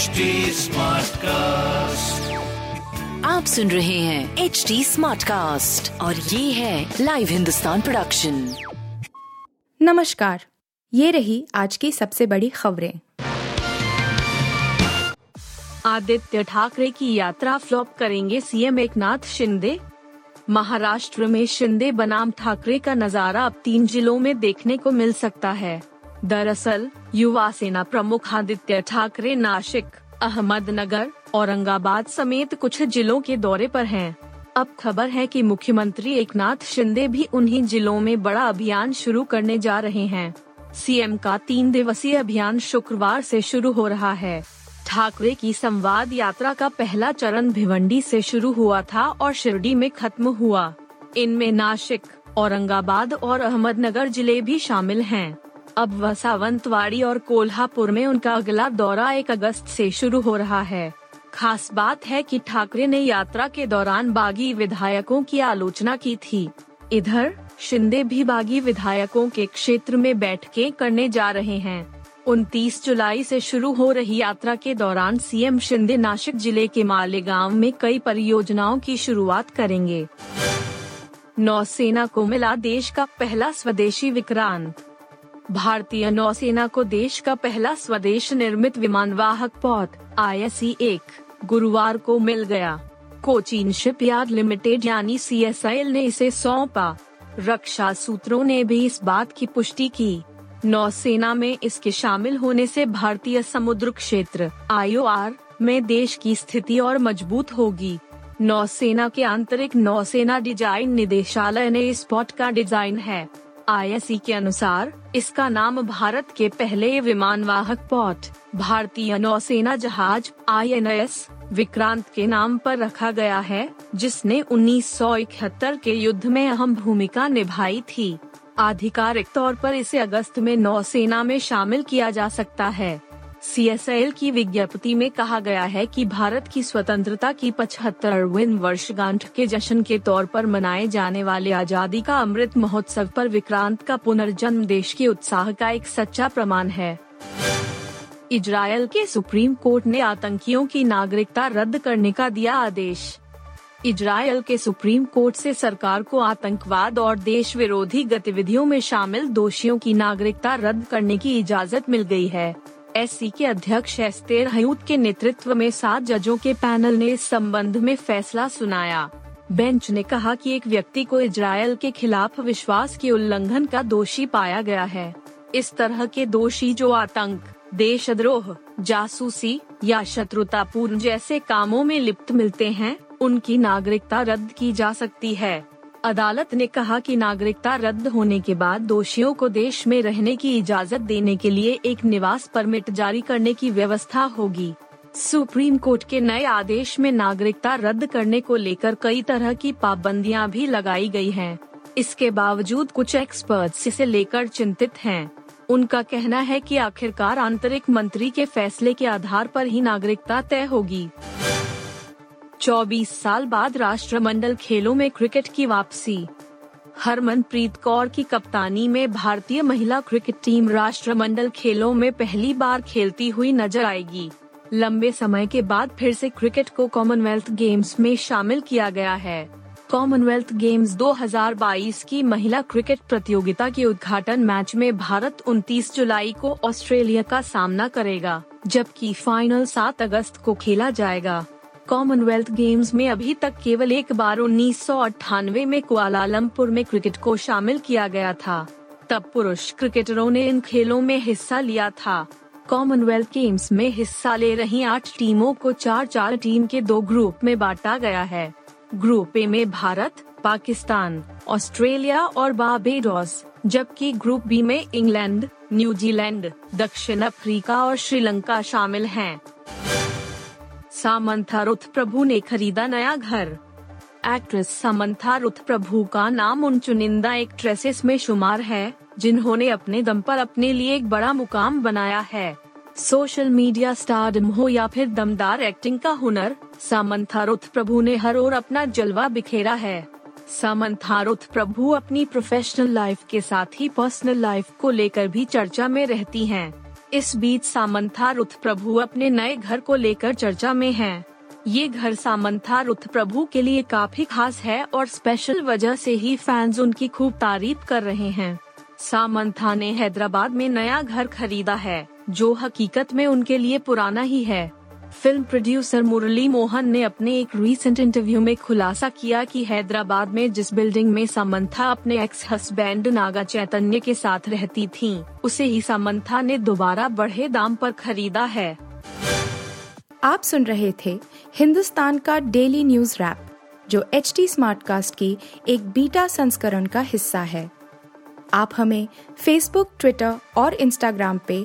HD cast आप सुन रहे हैं एच डी स्मार्ट कास्ट और ये है लाइव हिंदुस्तान प्रोडक्शन नमस्कार ये रही आज की सबसे बड़ी खबरें। आदित्य ठाकरे की यात्रा फ्लॉप करेंगे सीएम एकनाथ शिंदे? महाराष्ट्र में शिंदे बनाम ठाकरे का नज़ारा अब तीन जिलों में देखने को मिल सकता है। दरअसल, युवा सेना प्रमुख आदित्य ठाकरे नासिक अहमदनगर, औरंगाबाद समेत कुछ जिलों के दौरे पर हैं। अब खबर है कि मुख्यमंत्री एकनाथ शिंदे भी उन्हीं जिलों में बड़ा अभियान शुरू करने जा रहे हैं सीएम का तीन दिवसीय अभियान शुक्रवार से शुरू हो रहा है ठाकरे की संवाद यात्रा का पहला चरण भिवंडी से शुरू हुआ था और शिरडी में खत्म हुआ इनमें नासिक औरंगाबाद और अहमदनगर ज़िले भी शामिल हैं। अब वह सावंतवाड़ी और कोल्हापुर में उनका अगला दौरा एक अगस्त से शुरू हो रहा है। खास बात है कि ठाकरे ने यात्रा के दौरान बागी विधायकों की आलोचना की थी। इधर, शिंदे भी बागी विधायकों के क्षेत्र में बैठकें करने जा रहे हैं। 29 जुलाई से शुरू हो रही यात्रा के दौरान सीएम शिंदे नासिक ज़िले के मालेगांव में कई परियोजनाओं की शुरुआत करेंगे। नौसेना को मिला देश का पहला स्वदेशी विक्रांत। भारतीय नौसेना को देश का पहला स्वदेश निर्मित विमानवाहक पौध आई एक, गुरुवार को मिल गया। कोचीन शिपयार्ड लिमिटेड यानी सी एस आई एल ने इसे सौंपा। रक्षा सूत्रों ने भी इस बात की पुष्टि की। नौसेना में इसके शामिल होने से भारतीय समुद्र क्षेत्र आई में देश की स्थिति और मज़बूत होगी। नौसेना के आंतरिक नौसेना डिज़ाइन निदेशालय ने इस पॉट का डिज़ाइन है। आई के अनुसार, इसका नाम भारत के पहले विमानवाहक पॉट, भारतीय नौसेना जहाज़ आईएनएस, विक्रांत के नाम पर रखा गया है, जिसने 1971 के युद्ध में अहम भूमिका निभाई थी। आधिकारिक तौर पर इसे अगस्त में नौसेना में शामिल किया जा सकता है। सी एस एल की विज्ञप्ति में कहा गया है कि भारत की स्वतंत्रता की पचहत्तरवीं वर्षगांठ के जश्न के तौर पर मनाए जाने वाले आज़ादी का अमृत महोत्सव पर विक्रांत का पुनर्जन्म देश के उत्साह का एक सच्चा प्रमाण है। इजरायल के सुप्रीम कोर्ट ने आतंकियों की नागरिकता रद्द करने का दिया आदेश। इजरायल के सुप्रीम कोर्ट से सरकार को आतंकवाद और देश विरोधी गतिविधियों में शामिल दोषियों की नागरिकता रद्द करने की इजाज़त मिल गई है। एस के अध्यक्ष एस्तेर हयूत के नेतृत्व में सात जजों के पैनल ने इस संबंध में फैसला सुनाया। बेंच ने कहा कि एक व्यक्ति को इजरायल के खिलाफ विश्वास के उल्लंघन का दोषी पाया गया है। इस तरह के दोषी जो आतंक, देशद्रोह, जासूसी या शत्रुतापूर्ण जैसे कामों में लिप्त मिलते हैं, उनकी नागरिकता रद्द की जा सकती है। अदालत ने कहा कि नागरिकता रद्द होने के बाद दोषियों को देश में रहने की इजाज़त देने के लिए एक निवास परमिट जारी करने की व्यवस्था होगी सुप्रीम कोर्ट के नए आदेश में नागरिकता रद्द करने को लेकर कई तरह की पाबंदियाँ भी लगाई गई हैं। इसके बावजूद कुछ एक्सपर्ट्स इसे लेकर चिंतित हैं। उनका कहना है कि आखिरकार आंतरिक मंत्री के फैसले के आधार पर ही नागरिकता तय होगी 24 साल बाद राष्ट्रमंडल खेलों में क्रिकेट की वापसी। हरमनप्रीत कौर की कप्तानी में भारतीय महिला क्रिकेट टीम राष्ट्रमंडल खेलों में पहली बार खेलती हुई नज़र आएगी। लंबे समय के बाद फिर से क्रिकेट को कॉमनवेल्थ गेम्स में शामिल किया गया है। कॉमनवेल्थ गेम्स 2022 की महिला क्रिकेट प्रतियोगिता के उद्घाटन मैच में भारत 29 जुलाई को ऑस्ट्रेलिया का सामना करेगा, जबकि फाइनल 7 अगस्त को खेला जाएगा। कॉमनवेल्थ गेम्स में अभी तक केवल एक बार उन्नीस सौ अट्ठानवे में कुआलालंपुर में क्रिकेट को शामिल किया गया था। तब पुरुष क्रिकेटरों ने इन खेलों में हिस्सा लिया था। कॉमनवेल्थ गेम्स में हिस्सा ले रही आठ टीमों को चार चार टीम के दो ग्रुप में बांटा गया है। ग्रुप ए में भारत, पाकिस्तान, ऑस्ट्रेलिया और बारबेडोस, जबकि ग्रुप बी में इंग्लैंड, न्यूजीलैंड, दक्षिण अफ्रीका और श्रीलंका शामिल हैं। सामंथा रुथ प्रभु ने खरीदा नया घर। एक्ट्रेस सामंथा रुथ प्रभु का नाम उन चुनिंदा एक्ट्रेसेस में शुमार है, जिन्होंने अपने दम पर अपने लिए एक बड़ा मुकाम बनाया है। सोशल मीडिया स्टार हो या फिर दमदार एक्टिंग का हुनर, सामंथा रुथ प्रभु ने हर ओर अपना जलवा बिखेरा है। सामंथा रुथ प्रभु अपनी प्रोफेशनल लाइफ के साथ ही पर्सनल लाइफ को लेकर भी चर्चा में रहती हैं। इस बीच सामंथा रुथ प्रभु अपने नए घर को लेकर चर्चा में हैं। ये घर सामंथा रुथ प्रभु के लिए काफ़ी खास है और स्पेशल वजह से ही फैंस उनकी खूब तारीफ़ कर रहे हैं सामंथा ने हैदराबाद में नया घर खरीदा है, जो हकीकत में उनके लिए पुराना ही है फ़िल्म प्रोड्यूसर मुरली मोहन ने अपने एक रीसेंट इंटरव्यू में खुलासा किया कि हैदराबाद में जिस बिल्डिंग में सामंथा अपने एक्स हस्बैंड नागा चैतन्य के साथ रहती थीं, उसे ही सामंथा ने दोबारा बढ़े दाम पर खरीदा है। आप सुन रहे थे हिंदुस्तान का डेली न्यूज़ रैप जो एच टी स्मार्ट कास्ट की एक बीटा संस्करण का हिस्सा है। आप हमें फेसबुक ट्विटर और इंस्टाग्राम पे